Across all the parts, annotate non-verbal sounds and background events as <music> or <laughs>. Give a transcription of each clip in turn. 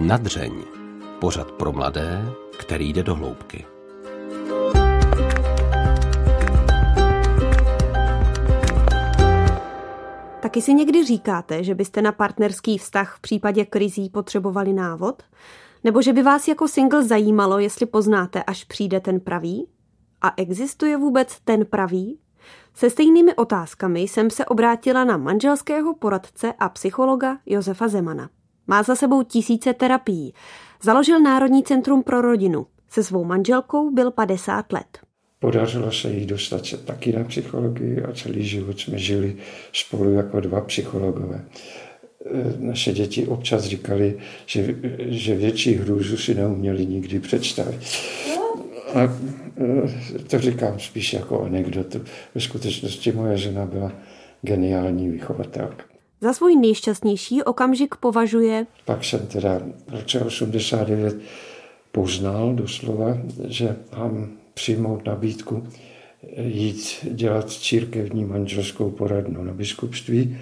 Nadřeň. Pořad pro mladé, který jde do hloubky. Taky si někdy říkáte, že byste na partnerský vztah v případě krizí potřebovali návod? Nebo že by vás jako single zajímalo, jestli poznáte, až přijde ten pravý? A existuje vůbec ten pravý? Se stejnými otázkami jsem se obrátila na manželského poradce a psychologa Josefa Zemana. Má za sebou tisíce terapií. Založil Národní centrum pro rodinu. Se svou manželkou byl 50 let. Podařilo se jí dostat se taky na psychologii a celý život jsme žili spolu jako dva psychologové. Naše děti občas říkali, že, že větší hrůzu si neuměli nikdy představit. A e, to říkám spíš jako anekdotu. Ve skutečnosti moje žena byla geniální vychovatelka. Za svůj nejšťastnější okamžik považuje... Pak jsem teda v roce 89 poznal doslova, že mám přijmout nabídku jít dělat církevní manželskou poradnu na biskupství.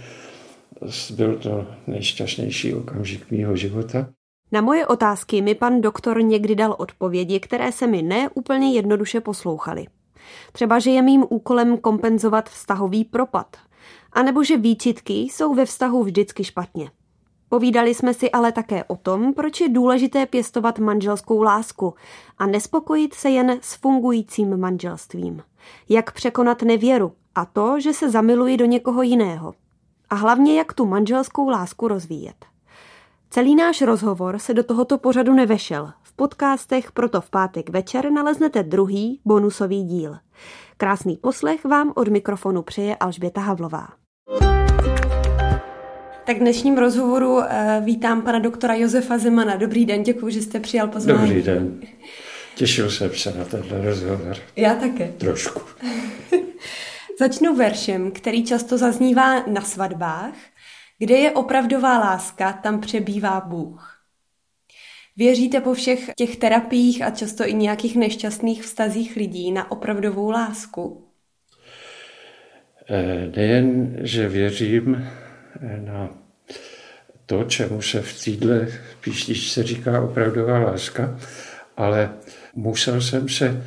Byl to nejšťastnější okamžik mýho života. Na moje otázky mi pan doktor někdy dal odpovědi, které se mi ne úplně jednoduše poslouchaly. Třeba, že je mým úkolem kompenzovat vztahový propad, anebo že výčitky jsou ve vztahu vždycky špatně. Povídali jsme si ale také o tom, proč je důležité pěstovat manželskou lásku a nespokojit se jen s fungujícím manželstvím. Jak překonat nevěru a to, že se zamiluji do někoho jiného. A hlavně, jak tu manželskou lásku rozvíjet. Celý náš rozhovor se do tohoto pořadu nevešel. V podcastech proto v pátek večer naleznete druhý bonusový díl. Krásný poslech vám od mikrofonu přeje Alžběta Havlová. Tak v dnešním rozhovoru uh, vítám pana doktora Josefa Zemana. Dobrý den, děkuji, že jste přijal pozvání. Dobrý den. Těšil jsem se na tenhle rozhovor. Já také. Trošku. <laughs> Začnu veršem, který často zaznívá na svatbách. Kde je opravdová láska, tam přebývá Bůh. Věříte po všech těch terapiích a často i nějakých nešťastných vztazích lidí na opravdovou lásku? Eh, nejen, že věřím eh, na to, čemu se v téhle písničce říká opravdová láska, ale musel jsem se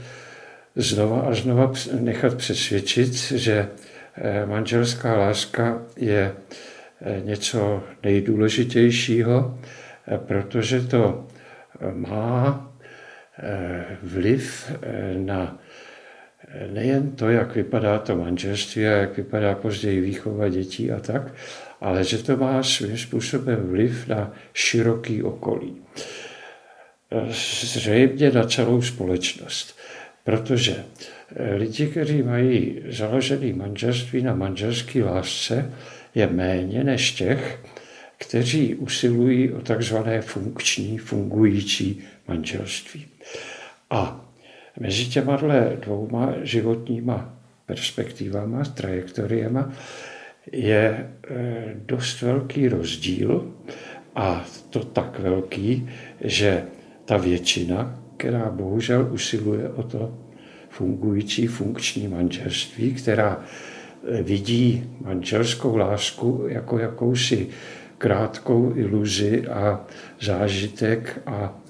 znova a znova nechat přesvědčit, že eh, manželská láska je něco nejdůležitějšího, protože to má vliv na nejen to, jak vypadá to manželství a jak vypadá později výchova dětí a tak, ale že to má svým způsobem vliv na široký okolí. Zřejmě na celou společnost. Protože lidi, kteří mají založený manželství na manželské lásce, je méně než těch, kteří usilují o takzvané funkční, fungující manželství. A mezi těma dvouma životníma perspektivama, trajektoriema je e, dost velký rozdíl a to tak velký, že ta většina, která bohužel usiluje o to fungující funkční manželství, která e, vidí manželskou lásku jako jakousi krátkou iluzi a zážitek a,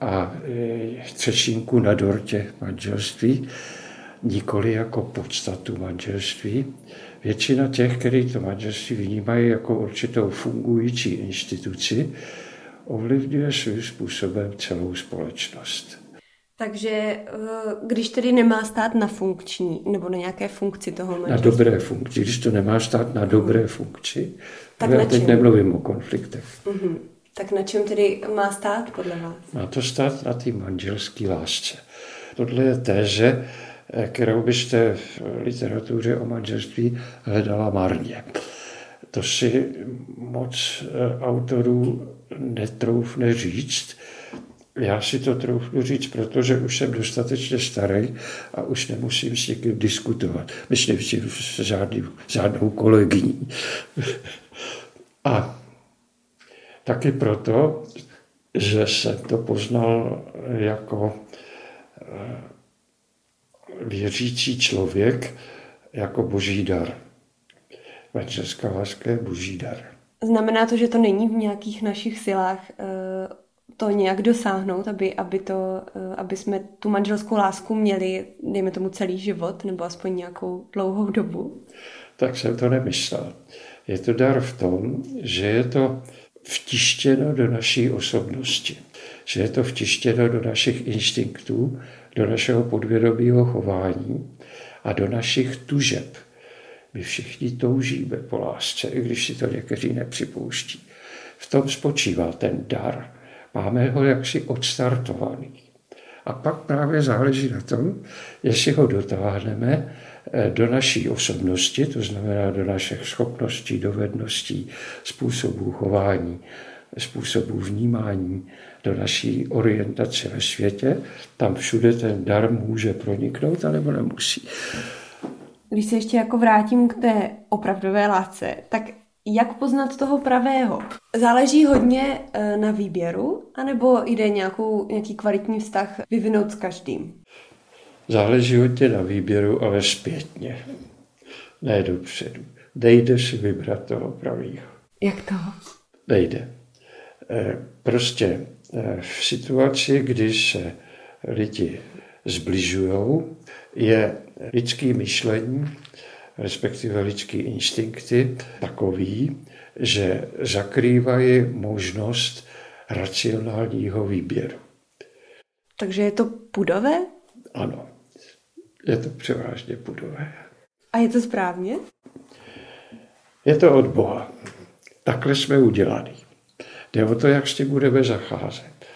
a e, třešinku na dortě manželství, nikoli jako podstatu manželství. Většina těch, kteří to manželství vnímají jako určitou fungující instituci, ovlivňuje svým způsobem celou společnost. Takže eh, když tedy nemá stát na funkční nebo na nějaké funkci toho manželství. Na dobré funkci. Když to nemá stát na dobré funkci, tak já teď nemluvím o konfliktech. Uh-huh. Tak na čem tedy má stát podle vás? Má to stát na té manželské lásce. Tohle je téže, eh, kterou byste v literatuře o manželství hledala marně. To si moc eh, autorů netroufne říct, já si to trochu říct, protože už jsem dostatečně starý a už nemusím s někým diskutovat. Myslím si s žádnou kolegyní. <laughs> A taky proto, že jsem to poznal jako eh, věřící člověk, jako boží dar. Manželská láska je boží dar. Znamená to, že to není v nějakých našich silách eh, to nějak dosáhnout, aby, aby, to, eh, aby jsme tu manželskou lásku měli, dejme tomu, celý život, nebo aspoň nějakou dlouhou dobu? Tak jsem to nemyslel. Je to dar v tom, že je to vtištěno do naší osobnosti, že je to vtištěno do našich instinktů, do našeho podvědomího chování a do našich tužeb. My všichni toužíme po lásce, i když si to někteří nepřipouští. V tom spočívá ten dar. Máme ho jaksi odstartovaný. A pak právě záleží na tom, jestli ho dotáhneme do naší osobnosti, to znamená do našich schopností, dovedností, způsobů chování, způsobů vnímání, do naší orientace ve světě. Tam všude ten dar může proniknout, anebo nemusí. Když se ještě jako vrátím k té opravdové lásce, tak jak poznat toho pravého? Záleží hodně e, na výběru, anebo jde nějakou, nějaký kvalitní vztah vyvinout s každým? Záleží hodně na výběru, ale zpětně. Ne dopředu. Dejde si vybrat toho pravého. Jak to? Nejde. E, prostě e, v situaci, kdy se lidi zbližují, je lidský myšlení respektive lidský instinkty, takový, že zakrývají možnost racionálního výběru. Takže je to pudové? Ano, je to převážně pudové. A je to správně? Je to od Boha. Takhle jsme udělaný. Jde o to, jak s tím budeme zacházet.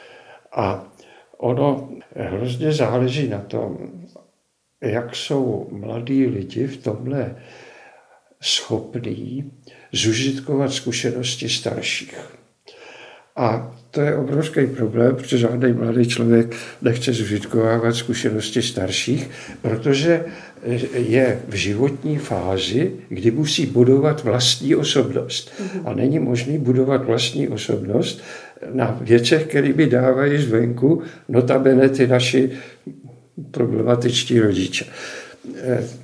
A ono hrozně záleží na tom, jak jsou mladí lidi v tomhle schopní zužitkovat zkušenosti starších. A to je obrovský problém, protože žádný mladý člověk nechce zužitkovávat zkušenosti starších, protože je v životní fázi, kdy musí budovat vlastní osobnost. A není možný budovat vlastní osobnost na věcech, které by dávají zvenku, notabene ty naši problematičtí rodiče.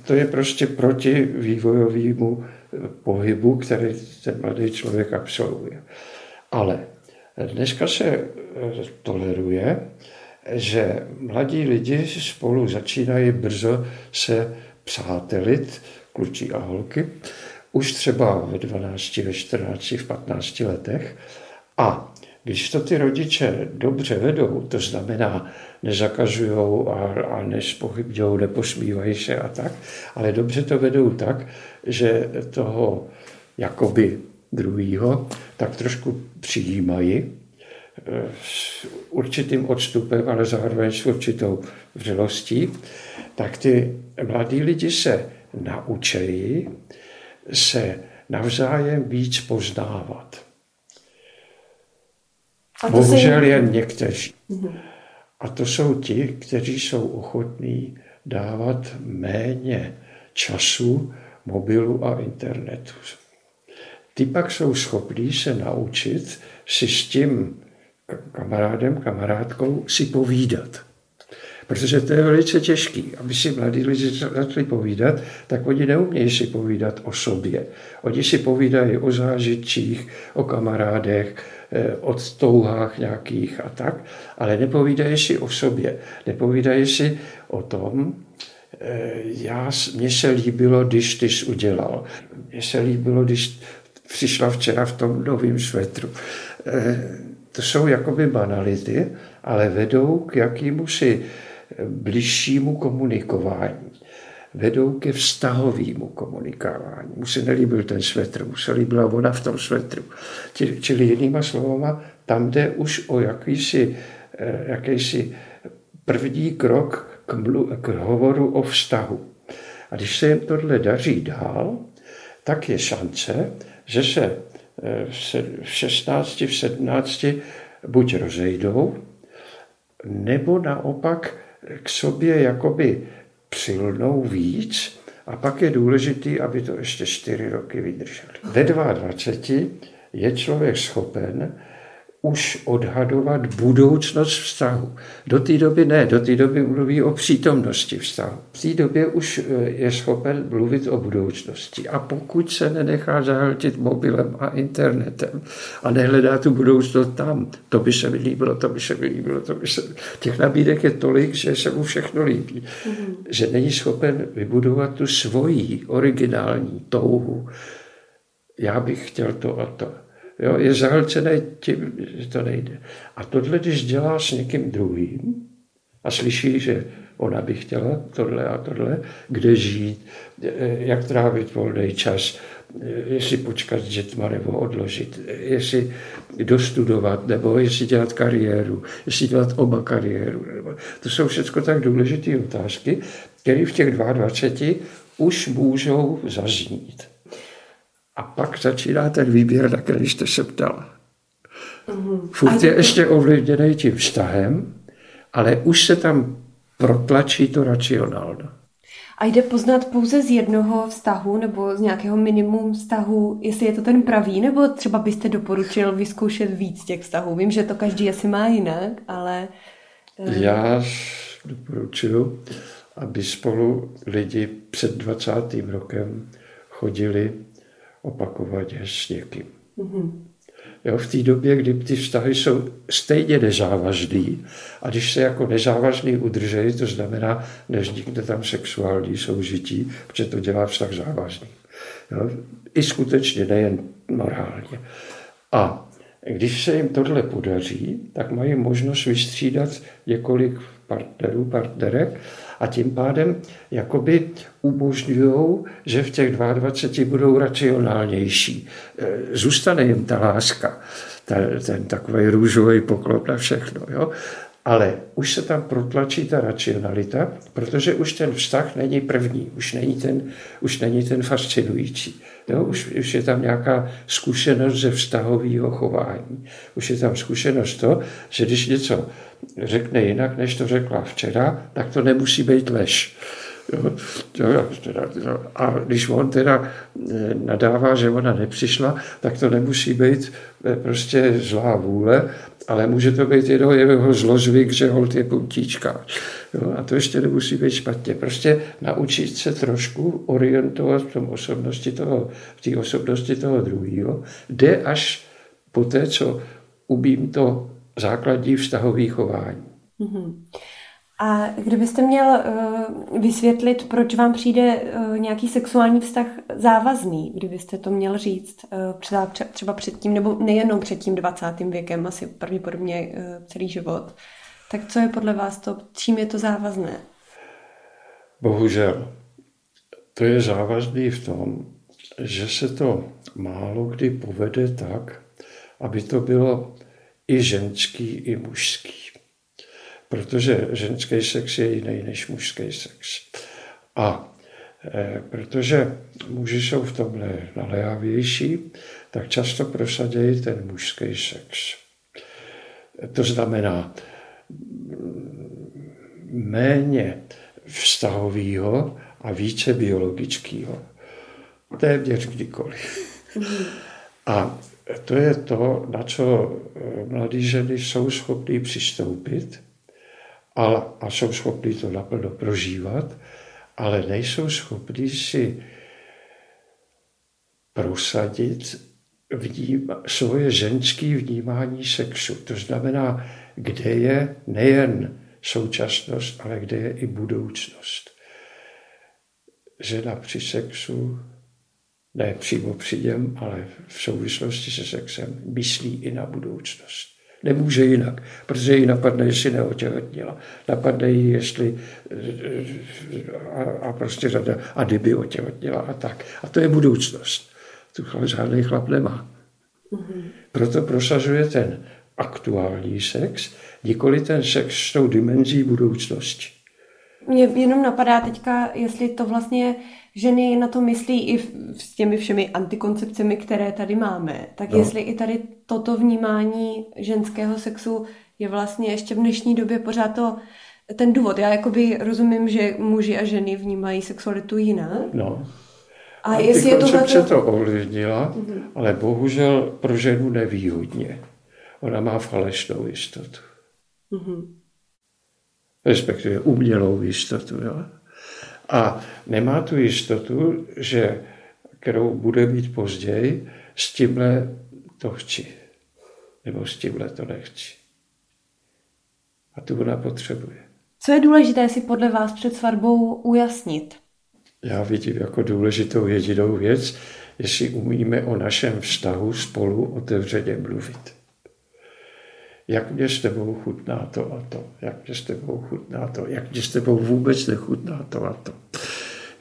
To je prostě proti vývojovému pohybu, který ten mladý člověk absolvuje. Ale dneska se eh, toleruje, že mladí lidi spolu začínají brzo se přátelit, klučí a holky, už třeba ve 12, ve 14, v 15 letech. A když to ty rodiče dobře vedou, to znamená, nezakazují a, a nespochybňují, neposmívají se a tak, ale dobře to vedou tak, že toho jakoby druhýho tak trošku přijímají eh, s určitým odstupem, ale zároveň s určitou vřelostí, tak ty mladí lidi se naučejí se navzájem víc poznávat. Bohužel jen někteří. Mm-hmm. A to jsou ti, kteří jsou ochotní dávat méně času mobilu a internetu. Ty pak jsou schopní se naučit si s tím kamarádem, kamarádkou si povídat. Protože to je velice těžký. Aby si mladí lidi začali povídat, tak oni neumějí si povídat o sobě. Oni si povídají o zážitcích, o kamarádech, eh, o touhách nějakých a tak, ale nepovídají si o sobě. Nepovídají si o tom, eh, já, mně se líbilo, když ty jsi udělal. Mně se líbilo, když přišla včera v tom novém svetru. Eh, to jsou jakoby banality, ale vedou k jakýmu si bližšímu komunikování. Vedou ke vztahovému komunikování. Mu se nelíbil ten svetr, mu se líbila ona v tom svetru. Čili jinýma slovama, tam jde už o jakýsi, eh, jakýsi první krok k, mlu, k hovoru o vztahu. A když se jim tohle daří dál, tak je šance, že se eh, v 16, v 17 buď rozejdou, nebo naopak k sobě jakoby přilnou víc a pak je důležité, aby to ještě čtyři roky vydrželi. Ve 22 je člověk schopen už odhadovat budoucnost vztahu. Do té doby ne, do té doby mluví o přítomnosti vztahu. V té době už eh, je schopen mluvit o budoucnosti. A pokud se nenechá zahltit mobilem a internetem a nehledá tu budoucnost tam, to by se mi líbilo, to by se mi líbilo, to by se... Těch nabídek je tolik, že se mu všechno líbí. Mm-hmm. Že není schopen vybudovat tu svoji originální touhu. Já bych chtěl to a to. Jo, je zahlcený tím, že to nejde. A tohle, když dělá s někým druhým a slyší, že ona by chtěla tohle a tohle, kde žít, jak trávit volný čas, jestli počkat s dětma nebo odložit, jestli dostudovat, nebo jestli dělat kariéru, jestli dělat oba kariéru. To jsou všechno tak důležité otázky, které v těch 22 už můžou zaznít. A pak začíná ten výběr, na který jste se ptala. Mm-hmm. Furt je ještě ovlivněný tím vztahem, ale už se tam protlačí to racionálno. A jde poznat pouze z jednoho vztahu nebo z nějakého minimum vztahu, jestli je to ten pravý, nebo třeba byste doporučil vyzkoušet víc těch vztahů? Vím, že to každý asi má jinak, ale... Eh, Já doporučuji, aby spolu lidi před 20. rokem chodili opakovaně s někým. Mm-hmm. Jo, v té době, kdy ty vztahy jsou stejně nezávažný a když se jako nezávažný udržejí, to znamená, nevznikne tam sexuální soužití, protože to dělá vztah závažný. Jo, I skutečně, nejen morálně. A když se jim tohle podaří, tak mají možnost vystřídat několik partnerů, partnerek a tím pádem jakoby umožňují, že v těch 22 budou racionálnější. E, zůstane jim ta láska, ten, ten takový růžový poklop na všechno. Jo? Ale už se tam protlačí ta racionalita, protože už ten vztah není první, už není ten, už není ten fascinující. Jo? Už, už je tam nějaká zkušenost ze vztahového chování. Už je tam zkušenost to, že když něco řekne jinak, než to řekla včera, tak to nemusí být lež. A když on teda eh, nadává, že ona nepřišla, tak to nemusí být eh, prostě zlá vůle, ale může to být jeho, jeho zlozvyk, že hold je puntíčka. A to ještě nemusí být špatně. Prostě naučit se trošku orientovat v tom osobnosti toho, v té osobnosti toho druhého, jde až po té, co umím to základní vztahový chování. Mm-hmm. A kdybyste měl uh, vysvětlit, proč vám přijde uh, nějaký sexuální vztah závazný, kdybyste to měl říct uh, třeba, třeba před tím, nebo nejenom před tím 20. věkem, asi pravděpodobně celý život, tak co je podle vás to, čím je to závazné? Bohužel. To je závazný v tom, že se to málo kdy povede tak, aby to bylo i ženský, i mužský protože ženský sex je jiný než mužský sex. A e, protože muži jsou v tomhle naléhavější, tak často prosadějí ten mužský sex. To znamená méně vztahového a více biologického. Téměř kdykoliv. A to je to, na co mladí ženy jsou schopní přistoupit a, a jsou schopni to naplno prožívat, ale nejsou schopni si prosadit vníma, svoje ženské vnímání sexu. To znamená, kde je nejen současnost, ale kde je i budoucnost. Žena při sexu, ne přímo při něm, ale v souvislosti se sexem, myslí i na budoucnost. Nemůže jinak, protože ji napadne, jestli neotěhotnila. Napadne ji, jestli a, a prostě řada, a kdyby otěhotnila a tak. A to je budoucnost. Tu žádný chlap nemá. Mm-hmm. Proto prosazuje ten aktuální sex, nikoli ten sex s tou dimenzí budoucnosti. Mě jenom napadá teďka, jestli to vlastně ženy na to myslí i s těmi všemi antikoncepcemi, které tady máme. Tak no. jestli i tady toto vnímání ženského sexu je vlastně ještě v dnešní době pořád to ten důvod. Já jakoby rozumím, že muži a ženy vnímají sexualitu jinak. No. A jestli je tohle... to ovlivnila, mm-hmm. ale bohužel pro ženu nevýhodně. ona má falešnou jistotu. Mm-hmm. Respektive umělou jistotu. Jo? A nemá tu jistotu, že kterou bude mít později, s tímhle to chci. Nebo s tímhle to nechci. A tu ona potřebuje. Co je důležité si podle vás před svatbou ujasnit? Já vidím jako důležitou jedinou věc, jestli umíme o našem vztahu spolu otevřeně mluvit. Jak mě s tebou chutná to a to, jak mě s tebou chutná to, jak mě s tebou vůbec nechutná to a to.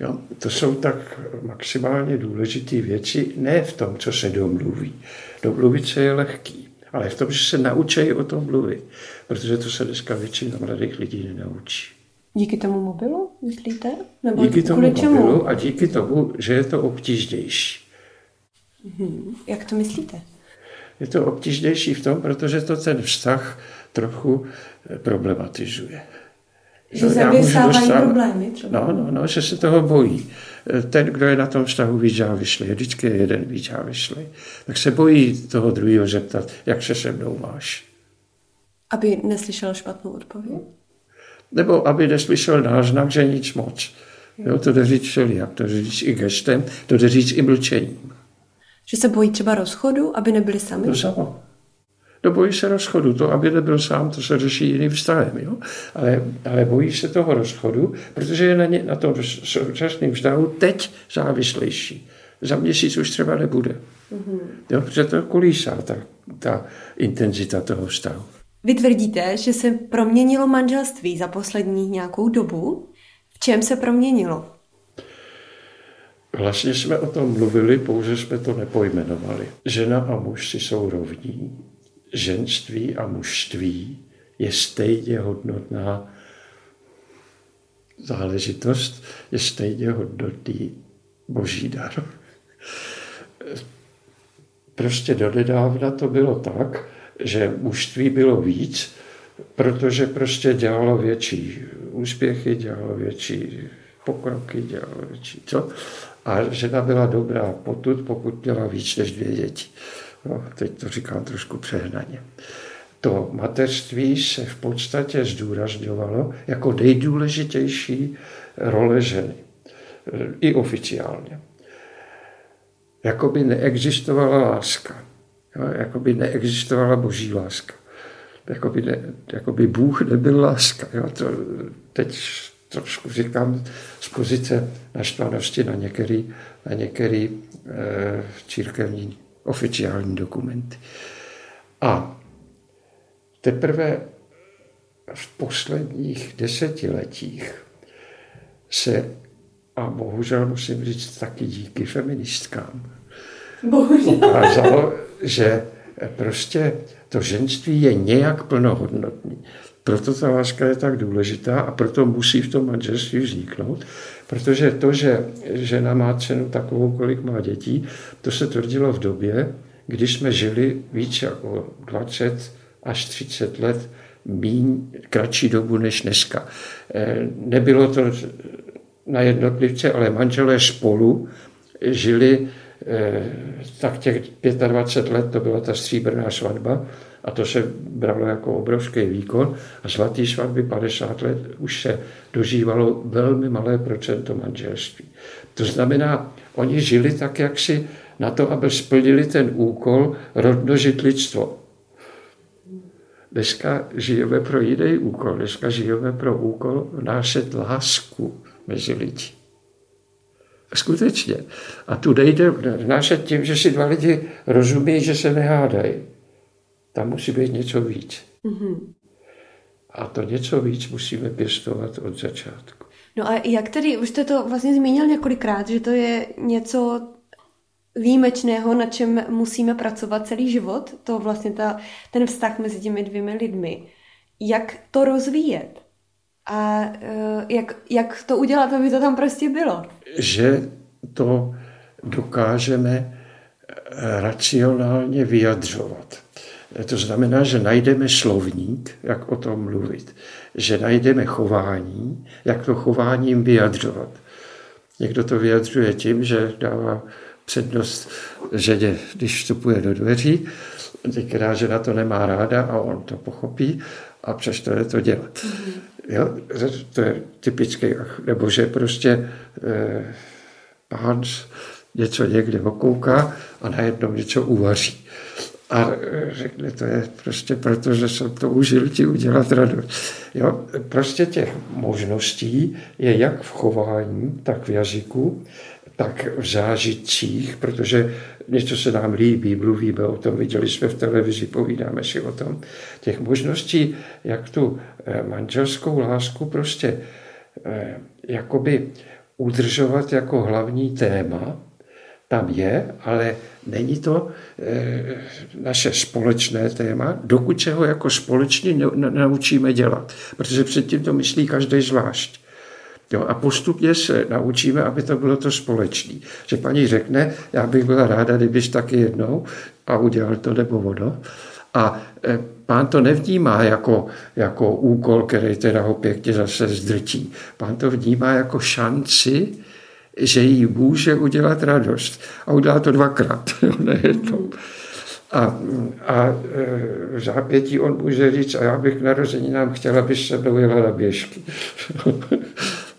Jo, to jsou tak maximálně důležité věci, ne v tom, co se domluví. Domluvit se je lehký, ale v tom, že se naučí o tom mluvit, protože to se dneska většina mladých lidí nenaučí. Díky tomu mobilu, myslíte? Nebo díky tomu mobilu čemu? a díky tomu, že je to obtížnější. Hmm, jak to myslíte? Je to obtížnější v tom, protože to ten vztah trochu problematizuje. Že no, zavěsávají dostat... problémy třeba. No, no, no, že se toho bojí. Ten, kdo je na tom vztahu víc závislý, vždycky je jeden víc závislý, tak se bojí toho druhého zeptat, jak se se mnou máš. Aby neslyšel špatnou odpověď? Nebo aby neslyšel náznak, že nic moc. Jo, to jde říct všelijak, to jde říct i gestem, to jde říct i mlčením. Že se bojí třeba rozchodu, aby nebyli sami? To samo. No bojí se rozchodu, to, aby nebyl sám, to se řeší jiným vztahem, jo? Ale, ale bojí se toho rozchodu, protože je na, ně, na tom současném vztahu teď závislejší. Za měsíc už třeba nebude. Mm-hmm. Jo, protože to kolísá, ta, ta intenzita toho vztahu. Vy tvrdíte, že se proměnilo manželství za poslední nějakou dobu. V čem se proměnilo? Vlastně jsme o tom mluvili, pouze jsme to nepojmenovali. Žena a muž si jsou rovní ženství a mužství je stejně hodnotná záležitost, je stejně hodnotný boží dar. Prostě donedávna to bylo tak, že mužství bylo víc, protože prostě dělalo větší úspěchy, dělalo větší pokroky, dělalo větší co. A žena byla dobrá potud, pokud měla víc než dvě děti. No, teď to říkám trošku přehnaně. To mateřství se v podstatě zdůrazňovalo jako nejdůležitější role ženy. I oficiálně. Jakoby neexistovala láska. Jakoby neexistovala boží láska. Jakoby, ne, jakoby Bůh nebyl láska. Jo, to teď trošku říkám z pozice naštvanosti na některý, na některý e, církevní oficiální dokumenty. A teprve v posledních desetiletích se, a bohužel musím říct taky díky feministkám, bohužel. ukázalo, že prostě to ženství je nějak plnohodnotný. Proto ta láska je tak důležitá a proto musí v tom manželství vzniknout, protože to, že žena má cenu takovou, kolik má dětí, to se tvrdilo v době, kdy jsme žili více jako 20 až 30 let míň, kratší dobu než dneska. Eh, nebylo to na jednotlivce, ale manželé spolu žili eh, tak těch 25 let, to byla ta stříbrná svatba, a to se bralo jako obrovský výkon. A svatý svatby 50 let už se dožívalo velmi malé procento manželství. To znamená, oni žili tak, jak si na to, aby splnili ten úkol rozmnožit lidstvo. Dneska žijeme pro jiný úkol. Dneska žijeme pro úkol vnášet lásku mezi lidi. Skutečně. A tu nejde vnášet tím, že si dva lidi rozumí, že se nehádají. Tam musí být něco víc. Mm-hmm. A to něco víc musíme pěstovat od začátku. No a jak tedy, už jste to vlastně zmínil několikrát, že to je něco výjimečného, na čem musíme pracovat celý život, to vlastně ta, ten vztah mezi těmi dvěmi lidmi. Jak to rozvíjet? A uh, jak, jak to udělat, aby to tam prostě bylo? Že to dokážeme racionálně vyjadřovat. To znamená, že najdeme slovník, jak o tom mluvit, že najdeme chování, jak to chováním vyjadřovat. Někdo to vyjadřuje tím, že dává přednost ženě, když vstupuje do dveří. Některá žena to nemá ráda a on to pochopí a přesto je to dělat. Mm-hmm. Jo? To je typické, nebo že prostě eh, pán něco někde okouká a najednou něco uvaří. A řekne, to je prostě proto, že jsem to užil ti udělat radost. Jo? Prostě těch možností je jak v chování, tak v jazyku, tak v zážitcích, protože něco se nám líbí, mluvíme o tom, viděli jsme v televizi, povídáme si o tom. Těch možností, jak tu eh, manželskou lásku prostě eh, jakoby udržovat jako hlavní téma, tam je, ale není to e, naše společné téma, dokud se ho jako společně naučíme dělat. Protože předtím to myslí každý zvlášť. Jo, a postupně se naučíme, aby to bylo to společné. Že paní řekne, já bych byla ráda, kdybyš taky jednou a udělal to nebo ono. A e, pán to nevnímá jako, jako úkol, který teda ho pěkně zase zdrtí. Pán to vnímá jako šanci, že jí může udělat radost. A udělá to dvakrát, <laughs> nejednou. A, a e, v zápětí on může říct, a já bych k narozeninám chtěla, abys se mnou jela na běžky. <laughs>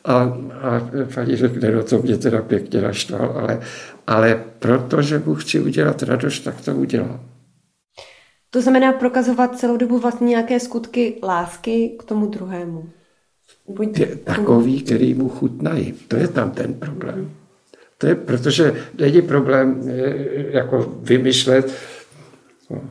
A, a paní řekne, no to mě teda pěkně naštval, ale, ale protože mu chci udělat radost, tak to udělám. To znamená prokazovat celou dobu vlastně nějaké skutky lásky k tomu druhému. Buď je takový, který mu chutnají. To je tam ten problém. To je, protože není problém jako vymyslet, no,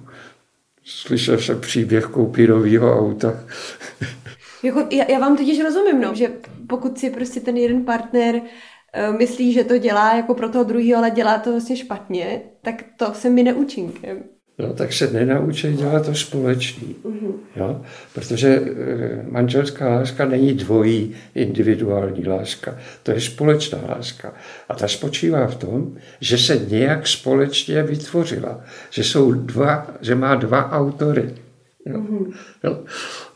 slyšel jsem příběh koupírového auta, <laughs> Jako, já, já vám totiž rozumím, no, že pokud si prostě ten jeden partner uh, myslí, že to dělá jako pro toho druhého, ale dělá to vlastně špatně, tak to se mi neúčinkem. No, tak se nenaučí dělat to společný. Mm-hmm. Jo? Protože e, manželská láska není dvojí individuální láska. To je společná láska. A ta spočívá v tom, že se nějak společně vytvořila. Že jsou dva, že má dva autory. Jo? Mm-hmm. Jo?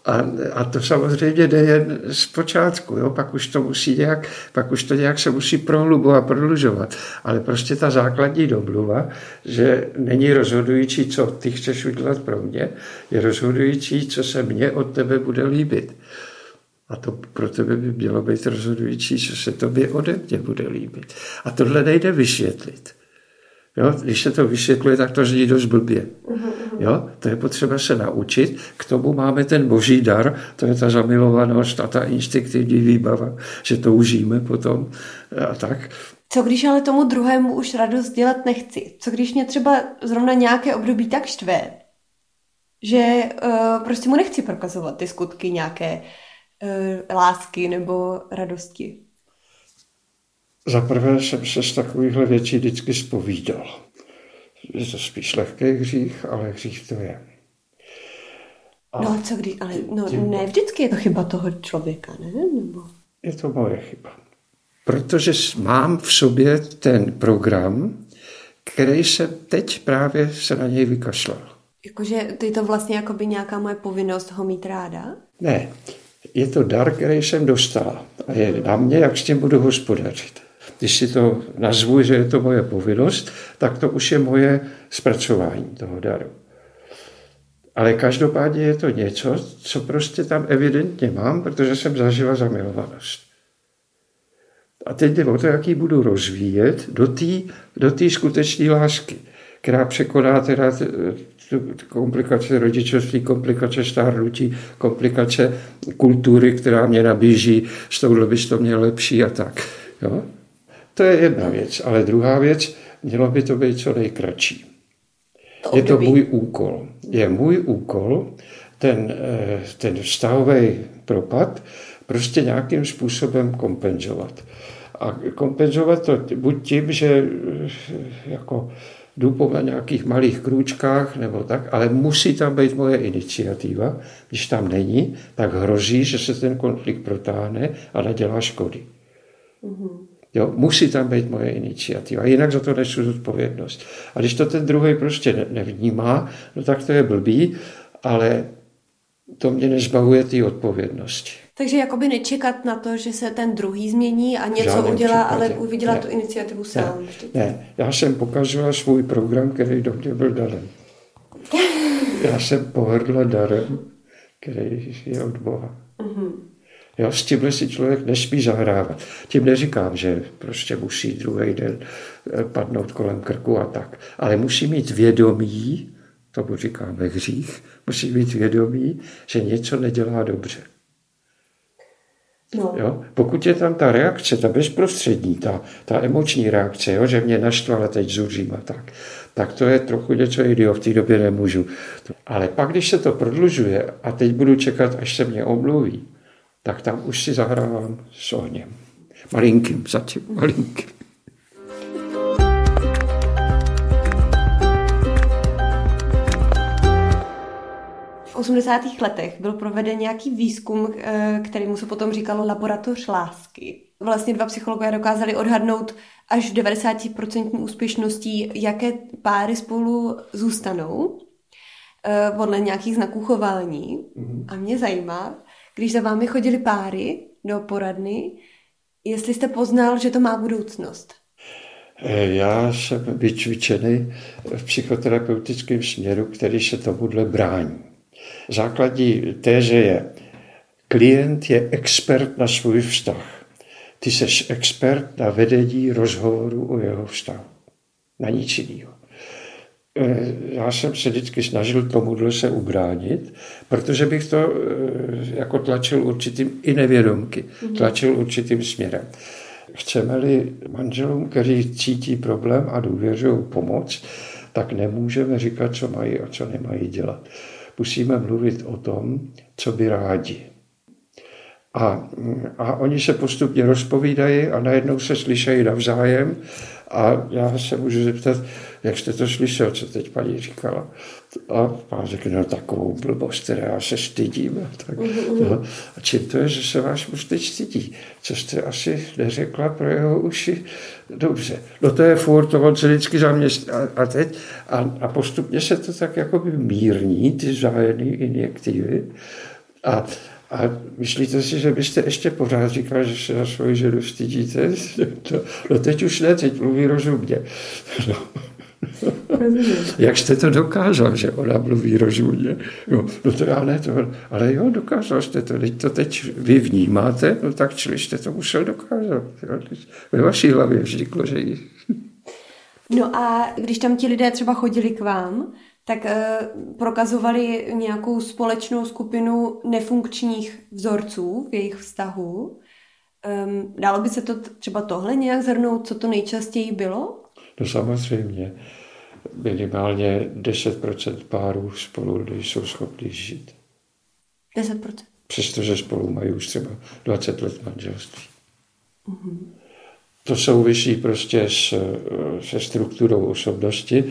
A, a to samozřejmě jde jen z počátku, jo? pak už to musí nějak, pak už to nějak se musí prohlubovat, prodlužovat. Ale prostě ta základní domluva, že není rozhodující, co ty chceš udělat pro mě, je rozhodující, co se mně od tebe bude líbit. A to pro tebe by mělo být rozhodující, co se tobě ode mě bude líbit. A tohle nejde vysvětlit. Jo? Když se to vysvětluje, tak to zní dost blbě. Jo? To je potřeba se naučit. K tomu máme ten boží dar, to je ta zamilovanost a ta instinktivní výbava, že to užíme potom a tak. Co když ale tomu druhému už radost dělat nechci? Co když mě třeba zrovna nějaké období tak štve, že uh, prostě mu nechci prokazovat ty skutky nějaké uh, lásky nebo radosti? Za prvé jsem se z takovýchhle věcí vždycky spovídal. Je to spíš lehký hřích, ale hřích to je. A no a co když, ale no, tím... ne vždycky je to chyba toho člověka, ne? Nebo... Je to moje chyba. Protože mám v sobě ten program, který se teď právě se na něj vykašlal. Jakože ty to vlastně jako by nějaká moje povinnost ho mít ráda? Ne, je to dar, který jsem dostala. A je na mě, jak s tím budu hospodařit. Když si to nazvu, že je to moje povinnost, tak to už je moje zpracování toho daru. Ale každopádně je to něco, co prostě tam evidentně mám, protože jsem zažila zamilovanost. A teď jde o to, jak ji budu rozvíjet do té do tý skutečné lásky, která překoná teda komplikace rodičovství, komplikace stárnutí, komplikace kultury, která mě nabíží, s touhle bys to měl lepší a tak. Jo? To je jedna věc. Ale druhá věc, mělo by to být co nejkratší. Je to můj úkol. Je můj úkol ten, eh, ten vztahový propad prostě nějakým způsobem kompenzovat. A kompenzovat to buď tím, že eh, jako jdu po nějakých malých krůčkách nebo tak, ale musí tam být moje iniciativa. Když tam není, tak hrozí, že se ten konflikt protáhne a nadělá škody. Mm-hmm. Jo, musí tam být moje iniciativa, jinak za to nesu zodpovědnost. A když to ten druhý prostě nevnímá, no tak to je blbý, ale to mě nezbavuje té odpovědnosti. Takže jakoby nečekat na to, že se ten druhý změní a něco Žádném udělá, případě. ale udělat tu iniciativu sám. Ne, ne, já jsem pokazoval svůj program, který do mě byl darem. <laughs> Já jsem pohrdla darem, který je od Boha. Mm-hmm. Jo, s tímhle si člověk nesmí zahrávat. Tím neříkám, že prostě musí druhý den eh, padnout kolem krku a tak. Ale musí mít vědomí, tomu říkáme hřích, musí mít vědomí, že něco nedělá dobře. No. Jo? Pokud je tam ta reakce, ta bezprostřední, ta, ta emoční reakce, jo? že mě naštvala, teď zuřím a tak, tak to je trochu něco jiného, v té době nemůžu. Ale pak, když se to prodlužuje a teď budu čekat, až se mě omluví, tak tam už si zahrávám s ohněm. Malinkým, zatím malinkým. V 80. letech byl proveden nějaký výzkum, eh, který mu se potom říkalo laboratoř lásky. Vlastně dva psychologové dokázali odhadnout až 90% úspěšností, jaké páry spolu zůstanou eh, podle nějakých znaků chování. Mm-hmm. A mě zajímá, když za vámi chodili páry do poradny, jestli jste poznal, že to má budoucnost. Eh, já jsem vycvičený v psychoterapeutickém směru, který se tomuhle brání. Základní téže je, klient je expert na svůj vztah. Ty jsi expert na vedení rozhovoru o jeho vztahu. Na nic jiného. Eh, já jsem se vždycky snažil tomuhle se ubránit, protože bych to eh, jako tlačil určitým i nevědomky, mhm. tlačil určitým směrem. Chceme-li manželům, kteří cítí problém a důvěřují pomoc, tak nemůžeme říkat, co mají a co nemají dělat. Musíme mluvit o tom, co by rádi. A, a oni se postupně rozpovídají a najednou se slyšejí navzájem a já se můžu zeptat, jak jste to slyšel, co teď paní říkala. A pán řekne, no takovou blbost, které já se stydím. Tak, no. a čím to je, že se váš muž teď stydí? Co jste asi neřekla pro jeho uši? Dobře, no to je furt, to on se vždycky zaměstná. A, a teď, a, a postupně se to tak jako mírní, ty vzájemné injektivy. A, a myslíte si, že byste ještě pořád říkal, že se za svoji ženu stydíte? <laughs> No, no teď už ne, teď mluví rozumně. No. Jak jste to dokázal, že ona mluví rozumně? No, no to já ne, to, ale jo, dokázal jste to, teď to teď vy vnímáte, no tak čili jste to musel dokázat. Ve vaší hlavě vzniklo, že jí. No a když tam ti lidé třeba chodili k vám, tak uh, prokazovali nějakou společnou skupinu nefunkčních vzorců v jejich vztahu. Um, dalo by se to třeba tohle nějak zhrnout, co to nejčastěji bylo? No samozřejmě. Minimálně 10% párů spolu nejsou schopni žít. 10%? Přestože spolu mají už třeba 20 let manželství. Mm-hmm. To souvisí prostě s, se strukturou osobnosti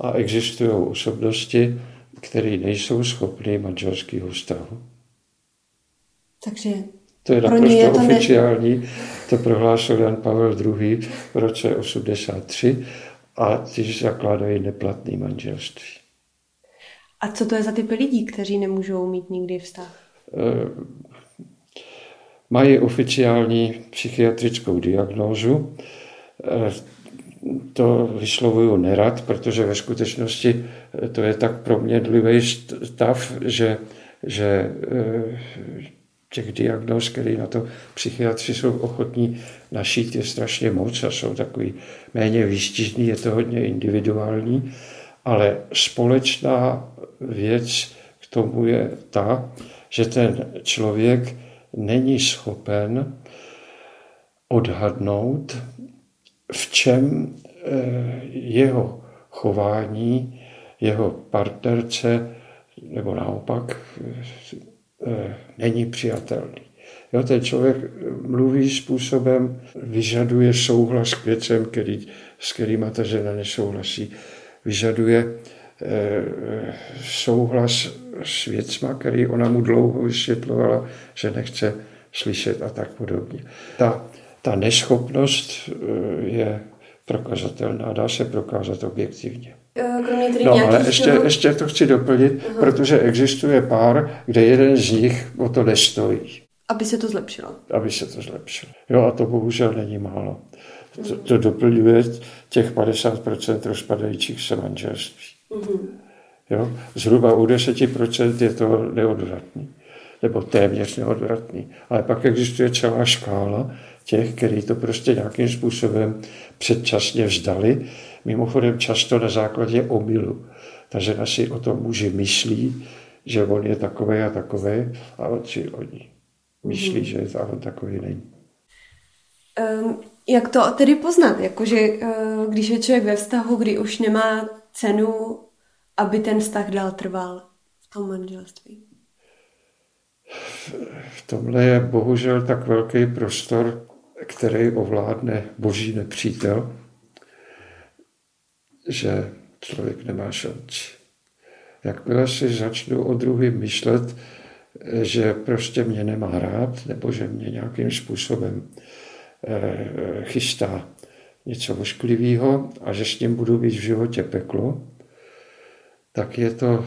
a existují osobnosti, které nejsou schopny manželského vztahu. Takže to je naprosto je to oficiální, ne... to prohlásil Jan Pavel II. v roce 83 a ty zakládají neplatný manželství. A co to je za typy lidí, kteří nemůžou mít nikdy vztah? E, mají oficiální psychiatrickou diagnózu. E, to vyslovuju nerad, protože ve skutečnosti to je tak proměnlivý stav, že, že těch diagnóz, které na to psychiatři jsou ochotní našít, je strašně moc a jsou takový méně výstižný, je to hodně individuální, ale společná věc k tomu je ta, že ten člověk není schopen odhadnout, v čem eh, jeho chování, jeho partnerce nebo naopak Eh, není přijatelný. Jo, ten člověk mluví způsobem, vyžaduje souhlas k věcem, který, s kterými ta žena nesouhlasí. Vyžaduje eh, souhlas s věcma, který ona mu dlouho vysvětlovala, že nechce slyšet a tak podobně. Ta, ta neschopnost eh, je prokazatelná, dá se prokázat objektivně. eh, kromě No, ale ještě, toho- ještě to chci doplnit, uh-huh. protože existuje pár, kde jeden z nich o to nestojí, Aby se to zlepšilo. aby se to zlepšilo. Jo, a to bohužel není málo. To, to doplňuje těch 50% rozpadajících se manželství. Jo? Zhruba u 10% je to neodvratný, nebo téměř neodvratný. Ale pak existuje celá škála těch, kteří to prostě nějakým způsobem předčasně vzdali, mimochodem často na základě omylu. Ta žena si o tom muži myslí, že on je takový a takový, a on si oni myslí, že je on takový není. Um, jak to tedy poznat? Jakože uh, když je člověk ve vztahu, kdy už nemá cenu, aby ten vztah dál trval v tom manželství. V tomhle je bohužel tak velký prostor, který ovládne boží nepřítel, že člověk nemá šanci. Jakmile si začnu o druhým myšlet, že prostě mě nemá rád, nebo že mě nějakým způsobem eh, chystá něco ošklivého a že s ním budu být v životě peklo, tak je to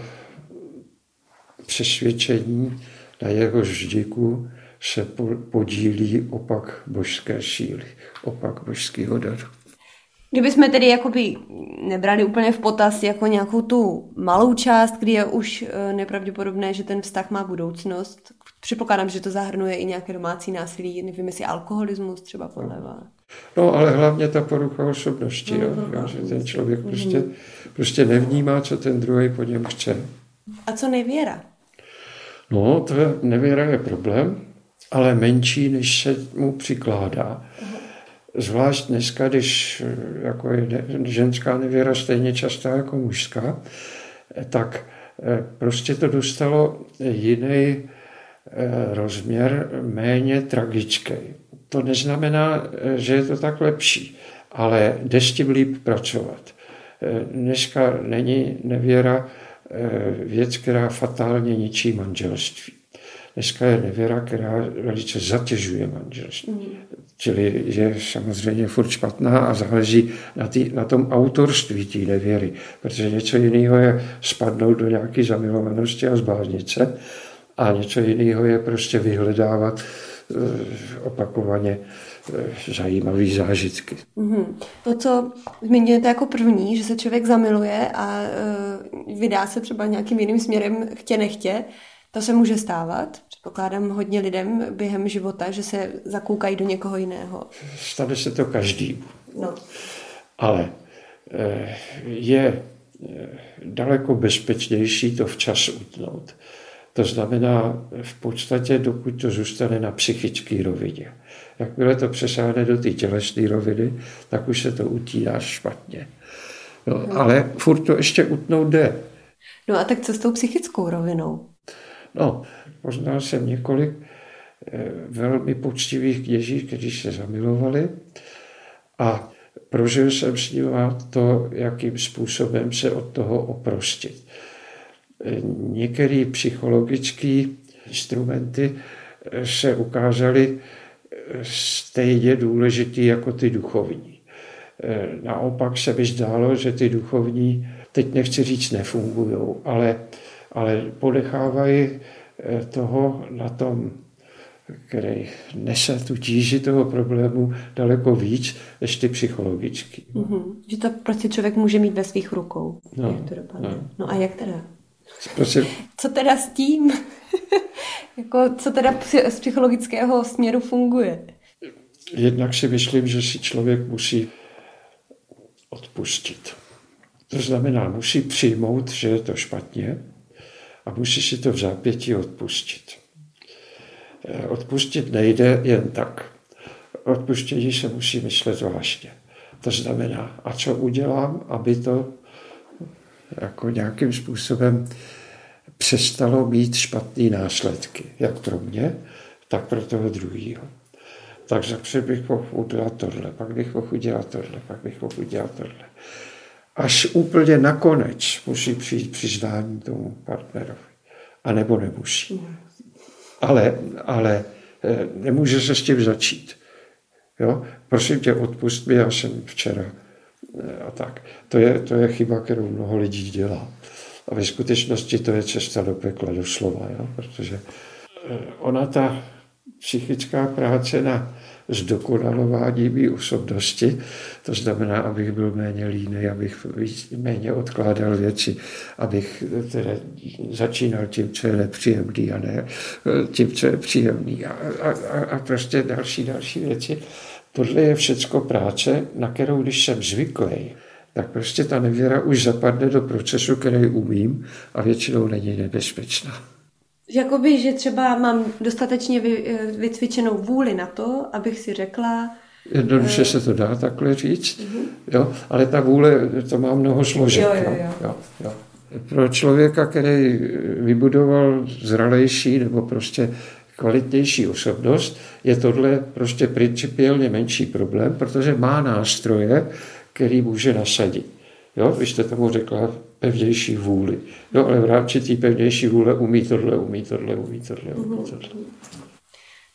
přesvědčení, na jehož díku se po- podílí opak božské síly, opak božského daru. Kdybychom tedy jakoby nebrali úplně v potaz jako nějakou tu malou část, kdy je už eh, nepravděpodobné, že ten vztah má budoucnost, předpokládám, že to zahrnuje i nějaké domácí násilí, nevím, jestli alkoholismus třeba podle vás. No, ale hlavně ta porucha osobnosti, jo, jo, že ten člověk prostě, prostě nevnímá, co ten druhý po něm chce. A co nevěra? No, to je, nevěra je problém, ale menší, než se mu přikládá. Zvlášť dneska, když eh, jako je ženská nevěra stejně častá jako mužská, eh, tak eh, prostě to dostalo jiný rozměr, méně tragický. To neznamená, že je to tak lepší, ale jde s tím líp pracovat. Dneska není nevěra věc, která fatálně ničí manželství. Dneska je nevěra, která velice zatěžuje manželství. Čili je samozřejmě furt špatná a záleží na, tý, na tom autorství té nevěry. Protože něco jiného je spadnout do nějaké zamilovanosti a zbláznit se a něco jiného je prostě vyhledávat eh, opakovaně eh, zajímavé zážitky. Mhm. To, co zmiňujete jako první, že se člověk zamiluje a uh, vydá se třeba nějakým jiným směrem chtě nechtě, to se může stávat. Předpokládám hodně lidem během života, že se zakoukají do někoho jiného. Stane se to každý. No. Ale eh, je eh, daleko bezpečnější to včas utnout. To znamená v podstatě, dokud to zůstane na psychické rovině. Jakmile to přesáhne do té tělesné roviny, tak už se to utíná špatně. No, ale furt to ještě utnout jde. No a tak co s tou psychickou rovinou? No, poznal jsem několik eh, velmi poctivých kněží, kteří se zamilovali a prožil jsem s nimi to, jakým způsobem se od toho oprostit. Eh, Některé psychologické instrumenty eh, se ukázaly stejně důležitý jako ty duchovní. Naopak se mi zdálo, že ty duchovní, teď nechci říct nefungují, ale, ale ponechávají eh, toho na tom, který nese tu tíži toho problému daleko víc, než ty psychologický. Mhm. Že to prostě člověk může mít ve svých rukou. No, jak to dopadne. no. No a jak teda? Prostě, Co teda s tím? <laughs> jako, co teda z psychologického směru funguje? jednak si myslím, že si člověk musí odpustit. To znamená, musí přijmout, že je to špatně a musí si to v zápětí odpustit. Eh, Odpustit nejde jen tak. Odpuštění se musí myslet vážně. To znamená, a co udělám, aby to jako nějakým způsobem přestalo mít špatné následky, jak pro mě, tak pro toho druhého. Tak zapřed bych mohl udělat tohle, pak bych mohl udělat tohle, pak bych mohl udělat tohle. Až úplně nakonec musí přijít přiznání tomu partnerovi. A nebo nemusí. Ale, ale eh, nemůže se s tím začít. Jo? Prosím tě, odpust mi, já jsem včera a tak. To je, to je chyba, kterou mnoho lidí dělá. A ve skutečnosti to je cesta do pekla doslova, jo? protože eh, ona ta psychická práce na zdokonalování mý osobnosti, to znamená, abych byl méně líný, abych méně odkládal věci, abych teda začínal tím, co je nepříjemný a ne tím, co je příjemný a, a, a prostě další, další věci. Tohle je všecko práce, na kterou, když jsem zvyklý, tak prostě ta nevěra už zapadne do procesu, který umím a většinou není nebezpečná. Jakoby, že třeba mám dostatečně vy, eh, vycvičenou vůli na to, abych si řekla... Jednoduše se to dá takhle říct, uh-huh. jo? ale ta vůle, to má mnoho složek. Jo, jo, jo. Jo, jo. Pro člověka, který vybudoval zralejší nebo prostě kvalitnější osobnost, je tohle prostě principiálně menší problém, protože má nástroje, který může nasadit. Jo, vy jste tomu řekla pevnější vůli. No ale v rámci té pevnější vůle umí tohle, umí tohle, umí tohle, umí mhm. tohle.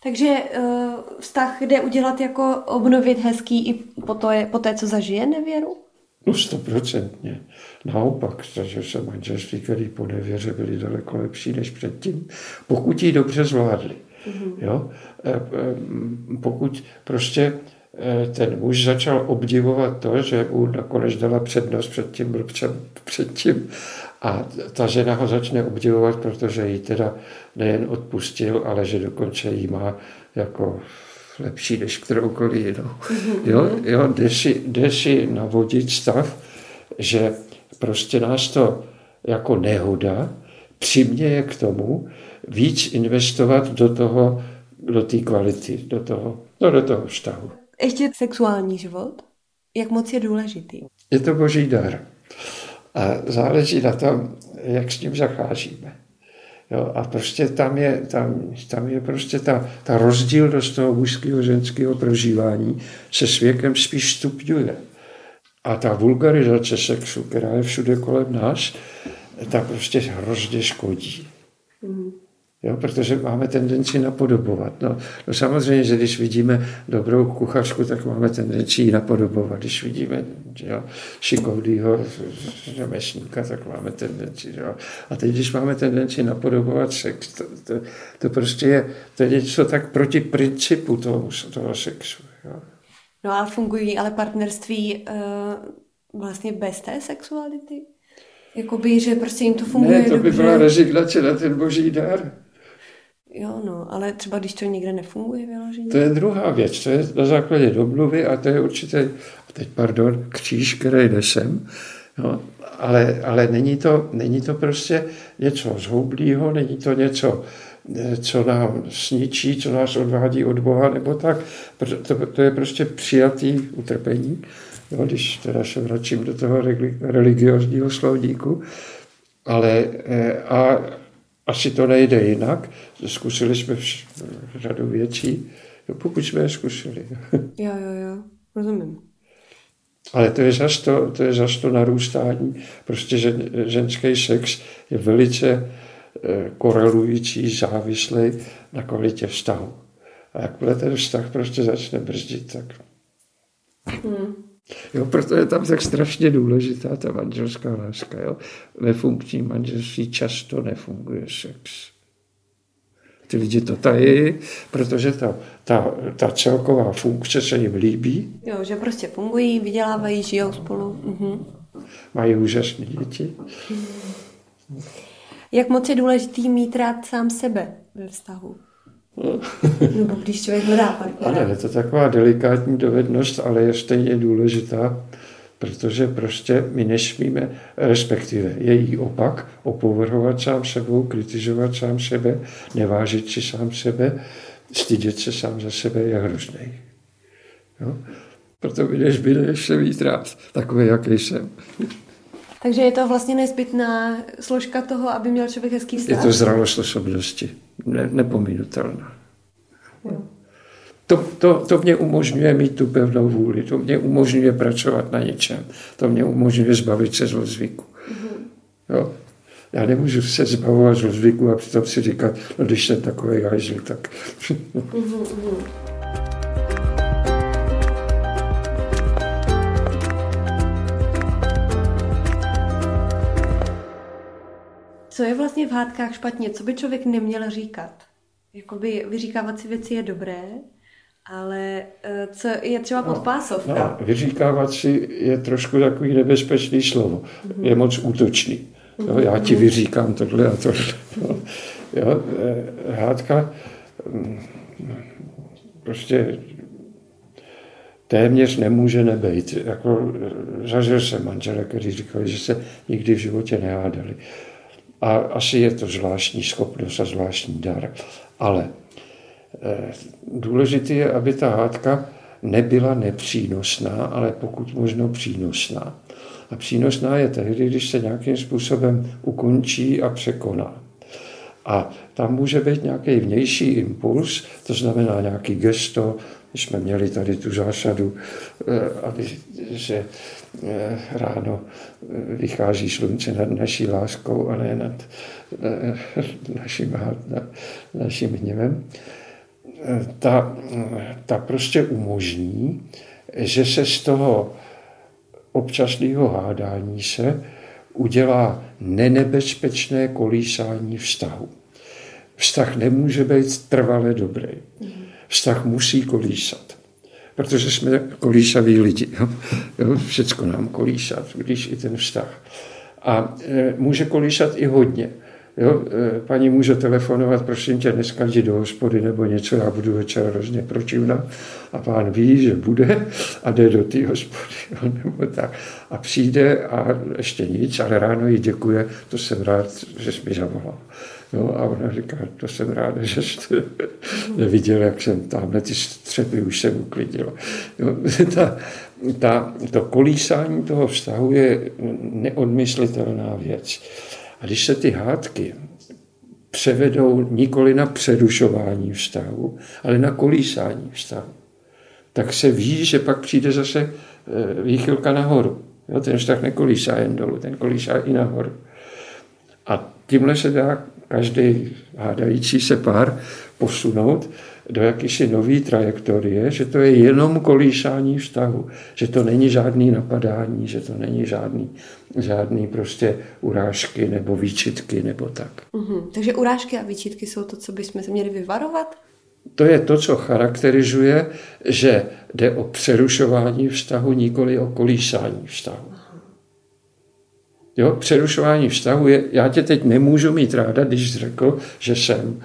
Takže uh, vztah jde udělat jako obnovit hezký i po, to je, po té, co zažije nevěru? No stoprocentně. Naopak, takže se manželství, které po nevěře byly daleko lepší než předtím, pokud ji dobře zvládli. Mm-hmm. Jo? E, e, pokud prostě Eh, ten muž začal obdivovat to, že mu nakonec dala přednost před tím blbcem předtím a ta žena ho začne obdivovat, protože ji teda nejen odpustil, ale že dokonce jí má jako lepší než kteroukoliv jinou. Mhm. Jo, jo jde, si, jde si navodit stav, že prostě nás to jako nehoda přiměje k tomu víc investovat do toho, do té kvality, do toho, no, do toho vztahu. Ještě sexuální život, jak moc je důležitý? Je to boží dar. A záleží na tom, jak s ním zacházíme. Jo, a prostě tam je, tam, tam je prostě ta, ta rozdílnost toho mužského ženského prožívání se s věkem spíš stupňuje. A ta vulgarizace sexu, která je všude kolem nás, ta prostě hrozně škodí. Mm jo, protože máme tendenci napodobovat. No, no samozřejmě, že když vidíme dobrou kuchařku, tak máme tendenci ji napodobovat. Když vidíme jo, šikovnýho řemesníka, tak máme tendenci. Jo. A teď, když máme tendenci napodobovat sex, to, to, to prostě je, to je něco tak proti principu toho, toho sexu. Jo. No a fungují ale partnerství uh, vlastně bez té sexuality? Jakoby, že prostě jim to funguje Ne, to by dobře. byla rezignace na ten boží dar. Jo, no, ale třeba když to někde nefunguje vyloženě? To je druhá věc, to je na základě domluvy a to je určitě, teď pardon, kříž, který nesem, no, ale, ale není, to, není to prostě něco zhoublého, není to něco, co nám sničí, co nás odvádí od Boha, nebo tak. To, to je prostě přijatý utrpení, jo, když teda se vracím do toho religiozního slovníku. Ale eh, a asi to nejde jinak. Zkusili jsme řadu věcí, no, pokud jsme je zkusili. <laughs> Jo, jo, jo, rozumím. Ale to je zase to, to, je zas to narůstání. Prostě žen, ženský sex je velice eh, korelující, závislý na kvalitě vztahu. A jakmile ten vztah prostě začne brzdit, tak... Hmm. Jo, proto je tam tak strašně důležitá ta manželská láska. Jo. Ve funkčním manželství často nefunguje sex. Ty lidi to tají, protože ta, ta, ta celková funkce se jim líbí. Jo, že prostě fungují, vydělávají, žijou spolu. Mhm. Mají úžasné děti. Jak moc je důležitý mít rád sám sebe ve vztahu? Nebo když člověk hledá partnera. <laughs> Ano, je to taková delikátní dovednost, ale je stejně důležitá, protože prostě my nesmíme, respektive její opak, opovrhovat sám sebou, kritizovat sám sebe, nevážit si sám sebe, stydět se sám za sebe je hrozný. Jo? Proto by než se mít rád, takový, jaký jsem. Takže je to vlastně nezbytná složka toho, aby měl člověk hezký vztah? Je to zralost osobnosti, ne, nepominutelná. To, to, to mě umožňuje mít tu pevnou vůli, to mě umožňuje pracovat na něčem, to mě umožňuje zbavit se zlozvyku. Mm-hmm. Jo? Já nemůžu se zbavovat zlozvyku a přitom si říkat, no když jsem takový hajzl, tak... co je vlastně v hádkách špatně? Co by člověk neměl říkat? Jakoby vyříkávat si věci je dobré, ale eh, co je třeba no, podpásovka? No, vyříkávat si je trošku takový nebezpečný slovo. Mm-hmm. Je moc útočný. Jo, já ti mhm. vyříkám tohle a tohle. Jo, jo, eh, hádka mm, prostě téměř nemůže nebejt. Jako, zažil jsem manžele, kteří říkali, že se nikdy v životě nehádali. A asi je to zvláštní schopnost a zvláštní dar. Ale e, důležité je, aby ta hádka nebyla nepřínosná, ale pokud možno přínosná. A přínosná je tehdy, když se nějakým způsobem ukončí a překoná. A tam může být nějaký vnější impuls, to znamená nějaký gesto, my jsme měli tady tu zásadu, eh, aby, eh, ráno eh, vychází slunce nad naší láskou a ne nad naším, nad naším hněvem. Ta, ta prostě umožní, že se z toho občasného hádání se udělá nenebezpečné kolísání vztahu. Vztah nemůže být trvale dobrý. Vztah musí kolísat. Protože jsme kolísaví lidi. Jo? Jo? Všecko nám kolísat, když i ten vztah. A e, může kolísat i hodně. Jo, e, paní může telefonovat, prosím tě, dneska jdi do hospody nebo něco, já budu večer hrozně protivná. A pán ví, že bude a jde do té hospody. Jo, nebo tak. A přijde a ještě nic, ale ráno jí děkuje, to jsem rád, že jsi mi zavolal. Jo, a ona říká, to jsem ráda, že jste <laughs> neviděl, jak jsem tamhle ty střepy už jsem uklidila. Jo, <laughs> ta, ta, to kolísání toho vztahu je neodmyslitelná věc. A když se ty hádky převedou nikoli na přerušování vztahu, ale na kolísání vztahu, tak se ví, že pak přijde zase eh, výchylka nahoru. Jo, ten vztah nekolísá jen dolů, ten kolísá i nahoru. A tímhle se dá každý hádající se pár posunout do jakýsi nový trajektorie, že to je jenom kolísání vztahu, že to není žádný napadání, že to není žádný, žádný prostě urážky nebo výčitky nebo tak. Mm-hmm. Takže urážky a výčitky jsou to, co bychom se měli vyvarovat? To je to, co charakterizuje, že jde o přerušování vztahu, nikoli o kolísání vztahu. Jo, přerušování vztahu je, já tě teď nemůžu mít ráda, když řekl, že jsem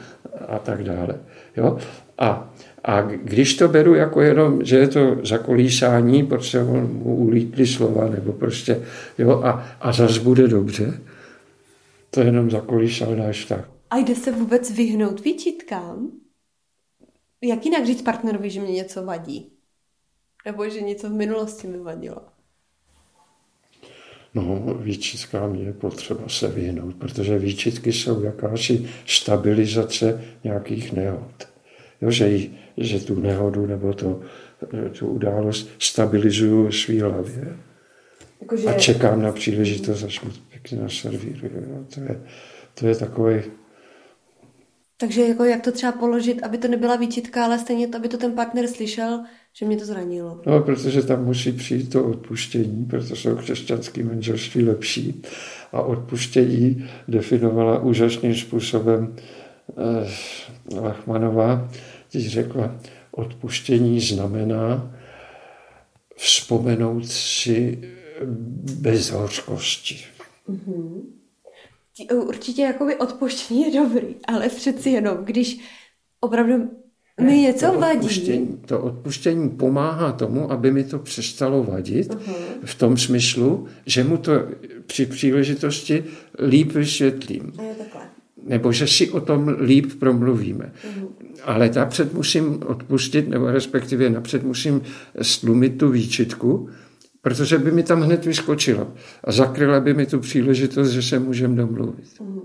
a tak dále. Jo? A, a když to beru jako jenom, že je to zakolísání, protože mu ulítli slova, nebo prostě, jo, a, a zas bude dobře, to jenom zakolísal náš vztah. A jde se vůbec vyhnout výčitkám? Jak jinak říct partnerovi, že mě něco vadí? Nebo že něco v minulosti mi vadilo? No, výčitkám je potřeba se vyhnout, protože výčitky jsou jakási stabilizace nějakých nehod. Jo, že, že tu nehodu nebo to, tu událost stabilizuju v svý hlavě Jakože... a čekám na příležitost, až mi pěkně naservíruju. Jo. To, je, to je takový takže jako jak to třeba položit, aby to nebyla výčitka, ale stejně to, aby to ten partner slyšel, že mě to zranilo. No, protože tam musí přijít to odpuštění, protože jsou křesťanský manželství lepší. A odpuštění definovala úžasným způsobem eh, Lachmanová, když řekla, odpuštění znamená vzpomenout si bez hořkosti. Mm-hmm určitě jakoby odpuštění je dobrý, ale přeci jenom, když opravdu mi něco to vadí. Odpuštění, to odpuštění pomáhá tomu, aby mi to přestalo vadit uh-huh. v tom smyslu, že mu to při příležitosti líp vysvětlím. A je takhle. Nebo že si o tom líp promluvíme. Uh-huh. Ale napřed musím odpustit, nebo respektive napřed musím stlumit tu výčitku, protože by mi tam hned vyskočila a zakryla by mi tu příležitost, že se můžeme domluvit. Mm.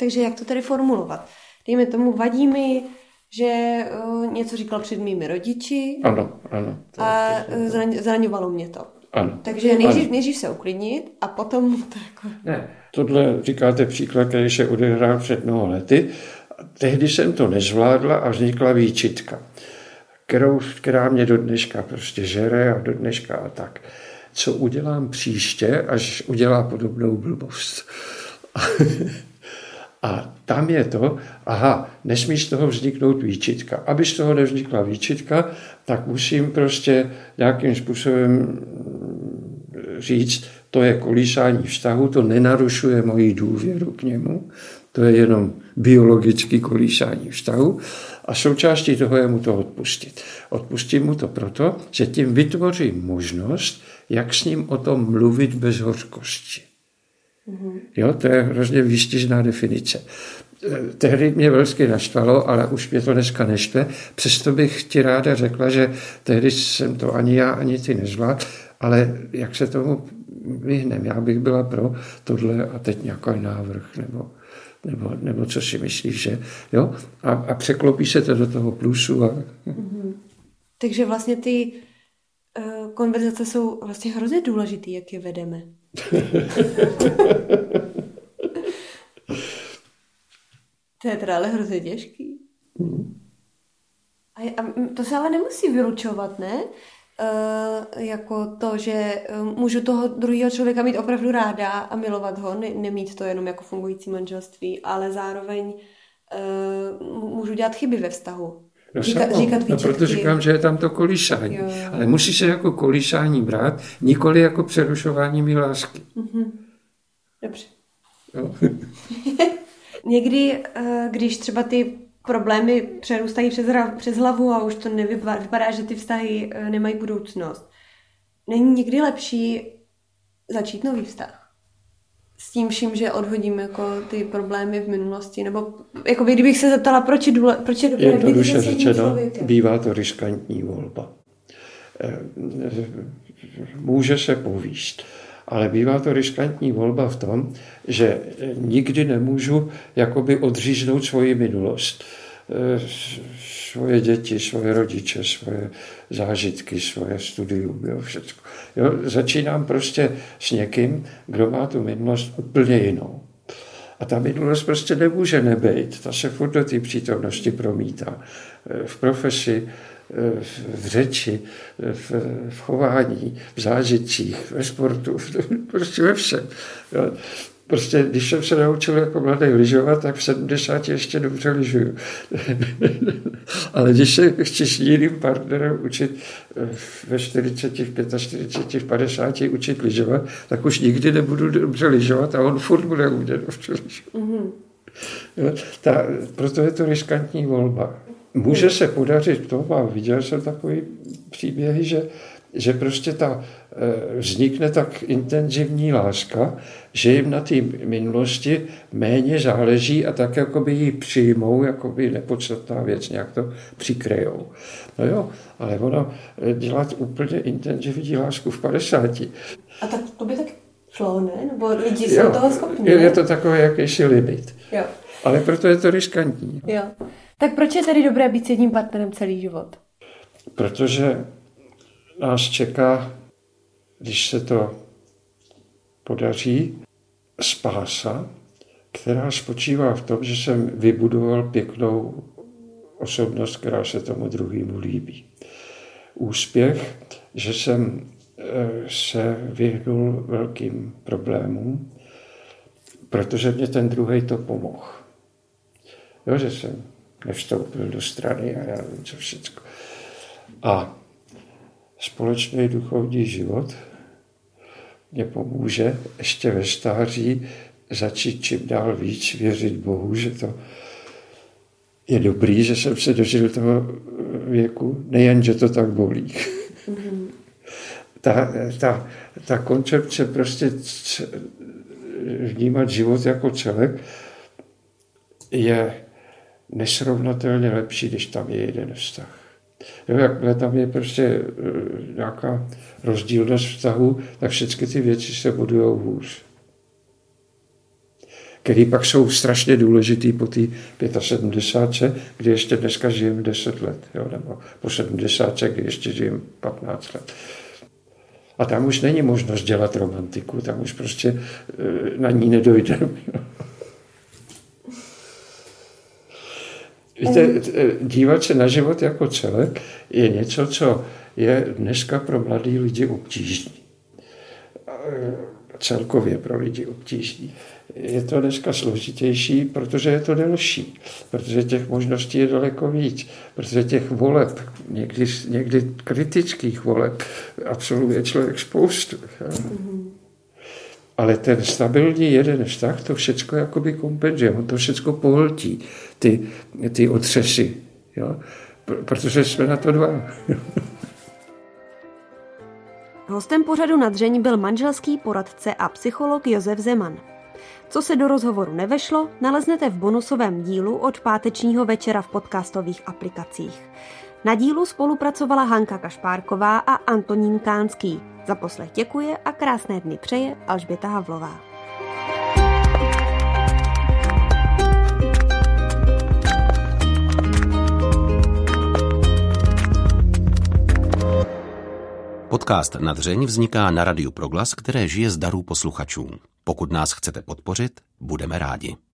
Takže jak to tedy formulovat? Dejme tomu, vadí mi, že uh, něco říkal před mými rodiči. Ano, ano. To, a to, to, zraň, zraňovalo mě to. Ano. Takže nejdřív, nejdřív se uklidnit a potom <laughs> to jako... Ne, tohle říkáte příklad, který se odehrál před mnoho lety. Tehdy jsem to nezvládla a vznikla výčitka kterou, která mě do dneška prostě žere a do dneška a tak. Co udělám příště, až udělá podobnou blbost. <laughs> A tam je to, aha, nesmí z toho vzniknout výčitka. Aby z toho nevznikla výčitka, tak musím prostě nějakým způsobem říct, to je kolísání vztahu, to nenarušuje moji důvěru k němu, to je jenom biologický kolísání vztahu a součástí toho je mu to odpustit. Odpustím mu to proto, že tím vytvořím možnost, jak s ním o tom mluvit bez hořkosti. Mm-hmm. Jo, to je hrozně výstižná definice. Tehdy mě velsky naštvalo, ale už mě to dneska neštve. Přesto bych ti ráda řekla, že tehdy jsem to ani já, ani ty nezvládl, ale jak se tomu vyhnem, já bych byla pro tohle a teď nějaký návrh nebo, nebo, nebo co si myslíš, že jo? A, a překlopí se to do toho plusu. A... Mm-hmm. Takže vlastně ty uh, konverzace jsou vlastně hrozně důležité, jak je vedeme. To je teda ale hrozně těžký. Mm. A, a to se ale nemusí vylučovat, ne? Uh, jako to, že uh, můžu toho druhého člověka mít opravdu ráda a milovat ho, ne, nemít to jenom jako fungující manželství, ale zároveň uh, můžu dělat chyby ve vztahu. No, Říka, říkat no, proto říkám, že je tam to kolísání. Jo. Ale musí se jako kolísání brát, nikoli jako přerušování mi lásky. Mm-hmm. Dobře. Jo. <laughs> Někdy, když třeba ty problémy přerůstají přes, přes hlavu a už to nevypadá, vypadá, že ty vztahy eh, nemají budoucnost. Není nikdy lepší začít nový vztah? S tím vším, že odhodím jako ty problémy v minulosti, nebo jako kdybych se zeptala, proč je, důle, proč je dobré Jednoduše řečeno, bývá to riskantní volba. Eh, může se povíst, ale bývá to riskantní volba v tom, že nikdy nemůžu jakoby odříznout svoji minulost svoje děti, svoje rodiče, svoje zážitky, svoje studium, jo, všechno. Jo, začínám prostě s někým, kdo má tu minulost úplně jinou. A ta minulost prostě nemůže nebejt. Ta se furt do té přítomnosti promítá. Eh, v profesi, eh, v řeči, v, v chování, v zážitcích, ve sportu, prostě ve všem. Jo. Prostě, když jsem se naučil jako mladý lyžovat, tak v 70 ještě dobře lyžuju. <laughs> Ale když se chceš jiným partnerem učit eh, ve 40, v 45, v 50 učit lyžovat, tak už nikdy nebudu dobře lyžovat a on furt bude umět dobře lyžovat. Mm-hmm. ta, proto je to riskantní volba. Může se podařit to, a viděl jsem takový příběhy, že že prostě ta, eh, vznikne tak intenzivní láska, že jim na té minulosti méně záleží a tak jakoby ji přijmou, jakoby nepodstatná věc, nějak to přikrejou. No jo, ale ono eh, dělat úplně intenzivní lásku v 50. A tak to by tak šlo, ne? Nebo lidi jsou toho schopni, Je to takový jakýsi limit. Jo. Ale proto je to riskantní. Jo. Tak proč je tedy dobré být s jedním partnerem celý život? Protože nás čeká, když se to podaří, spása, která spočívá v tom, že jsem vybudoval pěknou osobnost, která se tomu druhému líbí. Úspěch, že jsem eh, se vyhnul velkým problémům, protože mě ten druhý to pomohl. Jo, že jsem nevstoupil do strany a já nevím, co všechno. A společný duchovní život mě pomůže ještě ve stáří začít čím dál víc věřit Bohu, že to je dobrý, že jsem se dožil toho věku, nejen, že to tak bolí. Mm-hmm. ta, ta, ta koncepce prostě vnímat život jako celek je nesrovnatelně lepší, když tam je jeden vztah. Jo, jakmile tam je prostě e, nějaká rozdílnost vztahu, tak všechny ty věci se budují hůř. Který pak jsou strašně důležitý po té 75, kdy ještě dneska žijem 10 let, jo, nebo po 70, kdy ještě žijem 15 let. A tam už není možnost dělat romantiku, tam už prostě e, na ní nedojdeme. Víte, dívat se na život jako celek je něco, co je dneska pro mladý lidi obtížné. celkově pro lidi obtížný. Je to dneska složitější, protože je to delší, protože těch možností je daleko víc, protože těch voleb, někdy, někdy kritických voleb, absolvuje člověk spoustu. Mm-hmm. Ale ten stabilní jeden vztah to všechno jakoby kompenzuje, on to všechno pohltí, ty, ty otřesy, jo? protože jsme na to dva. <laughs> Hostem pořadu na dřeň byl manželský poradce a psycholog Josef Zeman. Co se do rozhovoru nevešlo, naleznete v bonusovém dílu od pátečního večera v podcastových aplikacích. Na dílu spolupracovala Hanka Kašpárková a Antonín Kánský. Za poslech děkuje a krásné dny přeje Alžběta Havlová. Podcast na dřeň vzniká na Radiu Proglas, které žije z darů posluchačů. Pokud nás chcete podpořit, budeme rádi.